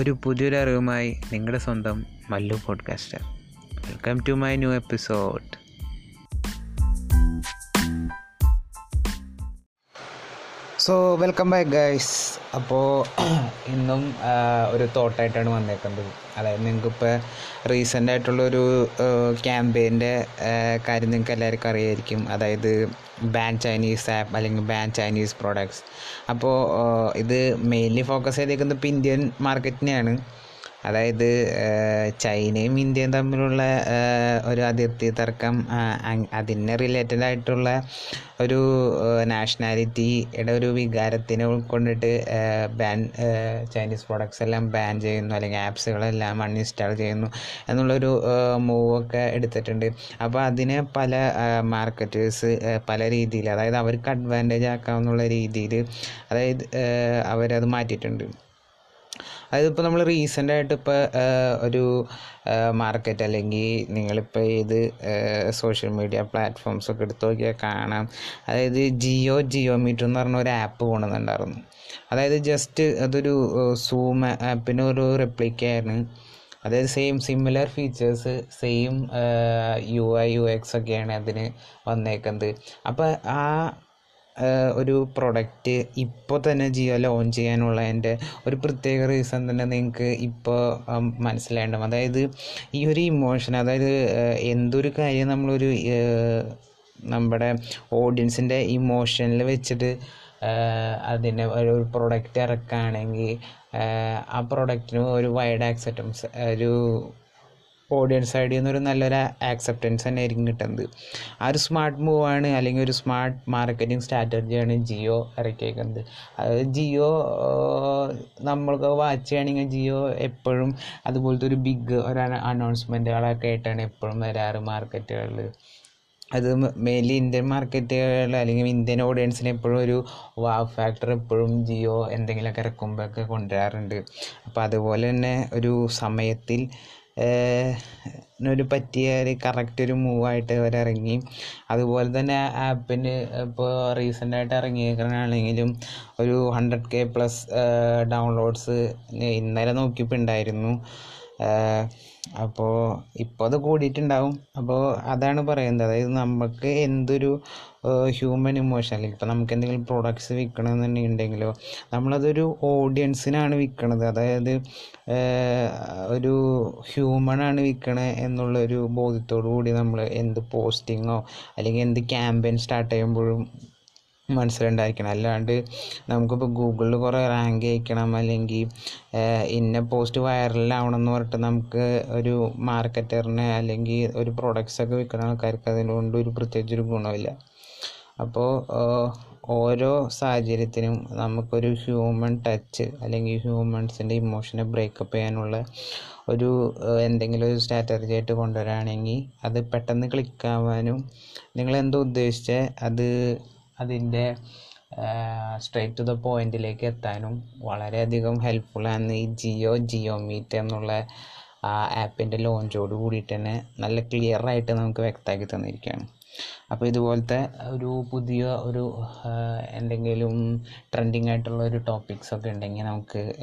ഒരു പുതിയൊരു അറിവുമായി നിങ്ങളുടെ സ്വന്തം Mallu podcaster. Welcome to my new episode so welcome back guys അപ്പോൾ ഇന്നും ഒരു തോട്ടായിട്ടാണ് വന്നേക്കുന്നത്. അതായത് നിങ്ങൾക്കിപ്പോൾ റീസെന്റ് ആയിട്ടുള്ളൊരു ക്യാമ്പയിന്റെ കാര്യം നിങ്ങൾക്ക് എല്ലാവർക്കും അറിയായിരിക്കും. അതായത് ബാൻ ചൈനീസ് ആപ്പ് അല്ലെങ്കിൽ ബാൻ ചൈനീസ് പ്രോഡക്ട്സ് അപ്പോൾ ഇത് മെയിൻലി ഫോക്കസ് ചെയ്തേക്കുന്നത് ഇപ്പോൾ ഇന്ത്യൻ മാർക്കറ്റിനെയാണ് അതായത് ചൈനയും ഇന്ത്യയും തമ്മിലുള്ള ഒരു അതിർത്തി തർക്കം അതിനെ റിലേറ്റഡ് ആയിട്ടുള്ള ഒരു നാഷണാലിറ്റിയുടെ ഒരു വികാരത്തിനെ ഉൾക്കൊണ്ടിട്ട് ബാൻ ചൈനീസ് പ്രോഡക്ട്സ് എല്ലാം ബാൻ ചെയ്യുന്നു അല്ലെങ്കിൽ ആപ്സുകളെല്ലാം അൺഇൻസ്റ്റാൾ ചെയ്യുന്നു എന്നുള്ളൊരു മൂവൊക്കെ എടുത്തിട്ടുണ്ട്. അപ്പോൾ അതിനെ പല മാർക്കറ്റേഴ്സ് പല രീതിയിൽ അതായത് അവർക്ക് അഡ്വാന്റേജ് ആക്കാമെന്നുള്ള രീതിയിൽ അതായത് അവരത് മാറ്റിയിട്ടുണ്ട്. അതിപ്പോൾ നമ്മൾ റീസെന്റ് ആയിട്ട് ഇപ്പോൾ ഒരു മാർക്കറ്റ് അല്ലെങ്കിൽ നിങ്ങളിപ്പോൾ ഏത് സോഷ്യൽ മീഡിയ പ്ലാറ്റ്ഫോംസ് ഒക്കെ എടുത്ത് നോക്കിയാൽ കാണാം. അതായത് ജിയോ ജിയോ മീറ്റർ എന്ന് പറഞ്ഞ ഒരു ആപ്പ് കൊണ്ടുവന്നിട്ടുണ്ടായിരുന്നു അതായത് ജസ്റ്റ് അതൊരു സൂം ആപ്പിന് ഒരു റെപ്ലിക്കയാണ് അതായത് same similar features same U I U X ഒക്കെയാണ് അതിന് വന്നേക്കുന്നത്. അപ്പോൾ ആ ഒരു പ്രൊഡക്റ്റ് ഇപ്പോൾ തന്നെ ജിയോ ലോഞ്ച് ചെയ്യാനുള്ള എന്റെ ഒരു പ്രത്യേക റീസൺ തന്നെ നിങ്ങൾക്ക് ഇപ്പോൾ മനസ്സിലായിട്ടും അതായത് ഈ ഒരു ഇമോഷൻ അതായത് എന്തൊരു കാര്യം നമ്മളൊരു നമ്മുടെ ഓഡിയൻസിന്റെ ഇമോഷനിൽ വെച്ചിട്ട് അതിന് ഒരു പ്രൊഡക്റ്റ് ഇറക്കുകയാണെങ്കിൽ ആ പ്രൊഡക്റ്റിന് ഒരു വൈഡ് ആക്സെപ്റ്റൻസ് ഒരു ഓഡിയൻസ് സൈഡിൽ നിന്ന് ഒരു നല്ലൊരു ആക്സെപ്റ്റൻസ് തന്നെ ആയിരിക്കും കിട്ടുന്നത്. ആ ഒരു സ്മാർട്ട് മൂവാണ് അല്ലെങ്കിൽ ഒരു സ്മാർട്ട് മാർക്കറ്റിംഗ് സ്ട്രാറ്റജിയാണ് ജിയോ ഇറക്കിയേക്കുന്നത്. അതായത് ജിയോ നമ്മൾക്ക് വാച്ച് ചെയ്യണമെങ്കിൽ ജിയോ എപ്പോഴും അതുപോലത്തെ ഒരു ബിഗ് ഒരു അനൗൺസ്മെന്റുകളൊക്കെ ആയിട്ടാണ് എപ്പോഴും വരാറ് മാർക്കറ്റുകളിൽ അത് മെയിൻലി ഇന്ത്യൻ മാർക്കറ്റുകൾ അല്ലെങ്കിൽ ഇന്ത്യൻ ഓഡിയൻസിന് എപ്പോഴും ഒരു വാ ഫാക്ടർ എപ്പോഴും ജിയോ എന്തെങ്കിലുമൊക്കെ ഇറക്കുമ്പോഴൊക്കെ കൊണ്ടുവരാറുണ്ട്. അപ്പോൾ അതുപോലെ തന്നെ ഒരു സമയത്തിൽ ഒരു പറ്റിയ ഒരു കറക്റ്റ് ഒരു മൂവായിട്ട് ഇറങ്ങി. അതുപോലെ തന്നെ ആപ്പിന് ഇപ്പോൾ റീസെന്റ് ആയിട്ട് ഇറങ്ങിയേക്കണാണെങ്കിലും ഒരു ഹൺഡ്രഡ് കെ പ്ലസ് ഡൗൺലോഡ്സ് ഇന്നലെ നോക്കിയപ്പോൾ ഉണ്ടായിരുന്നു അപ്പോൾ ഇപ്പോൾ അത് കൂടിയിട്ടുണ്ടാവും. അപ്പോൾ അതാണ് പറയുന്നത് അതായത് നമുക്ക് എന്തൊരു ഹ്യൂമൻ ഇമോഷൻ അല്ലെങ്കിൽ ഇപ്പോൾ നമുക്ക് എന്തെങ്കിലും പ്രോഡക്ട്സ് വിൽക്കണമെന്നുണ്ടെങ്കിലോ നമ്മളതൊരു ഓഡിയൻസിനാണ് വിൽക്കണത് അതായത് ഒരു ഹ്യൂമണാണ് വിൽക്കണത് എന്നുള്ളൊരു ബോധ്യത്തോടു കൂടി നമ്മൾ എന്ത് പോസ്റ്റിങ്ങോ അല്ലെങ്കിൽ എന്ത് ക്യാമ്പയിൻ സ്റ്റാർട്ട് ചെയ്യുമ്പോഴും മനസ്സിലുണ്ടായിരിക്കണം. അല്ലാണ്ട് നമുക്കിപ്പോൾ ഗൂഗിളിൽ കുറേ റാങ്ക് അയക്കണം അല്ലെങ്കിൽ ഇന്ന പോസ്റ്റ് വൈറലാവണം എന്ന് പറഞ്ഞിട്ട് നമുക്ക് ഒരു മാർക്കറ്ററിനെ അല്ലെങ്കിൽ ഒരു പ്രൊഡക്ട്സ് ഒക്കെ വിൽക്കുന്ന ആൾക്കാർക്ക് അതിനുകൊണ്ട് ഒരു പ്രത്യേകിച്ചൊരു ഗുണമില്ല അപ്പോൾ ഓരോ സാഹചര്യത്തിനും നമുക്കൊരു ഹ്യൂമൻ ടച്ച് അല്ലെങ്കിൽ ഹ്യൂമൻസിന്റെ ഇമോഷനെ ബ്രേക്കപ്പ് ചെയ്യാനുള്ള ഒരു എന്തെങ്കിലും ഒരു സ്ട്രാറ്റജി ആയിട്ട് കൊണ്ടുവരാണെങ്കിൽ അത് പെട്ടെന്ന് ക്ലിക്കാവാനും നിങ്ങൾ എന്തോ ഉദ്ദേശിച്ച? അത് അതിന്റെ സ്ട്രേറ്റ് ടു ദ പോയിന്റിലേക്ക് എത്താനും വളരെയധികം ഹെൽപ്ഫുള്ളാണ് ഈ ജിയോ ജിയോ മീറ്റ് എന്നുള്ള ആ ആപ്പിന്റെ ലോഞ്ചോട് കൂടിയിട്ട് തന്നെ നല്ല ക്ലിയർ ആയിട്ട് നമുക്ക് വ്യക്തമാക്കി തന്നിരിക്കുകയാണ്. അപ്പോൾ ഇതുപോലത്തെ ഒരു പുതിയ ഒരു എന്തെങ്കിലും ട്രെൻഡിങ് ആയിട്ടുള്ള ഒരു ടോപ്പിക്സ് ഒക്കെ ഉണ്ടെങ്കിൽ നമുക്ക്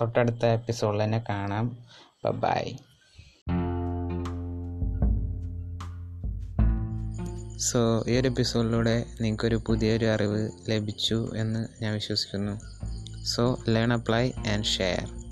തൊട്ടടുത്ത എപ്പിസോഡിൽ തന്നെ കാണാം. ബൈ സോ ഈ ഒരു എപ്പിസോഡിലൂടെ നിങ്ങൾക്കൊരു പുതിയൊരു അറിവ് ലഭിച്ചു എന്ന് ഞാൻ വിശ്വസിക്കുന്നു. So learn apply and share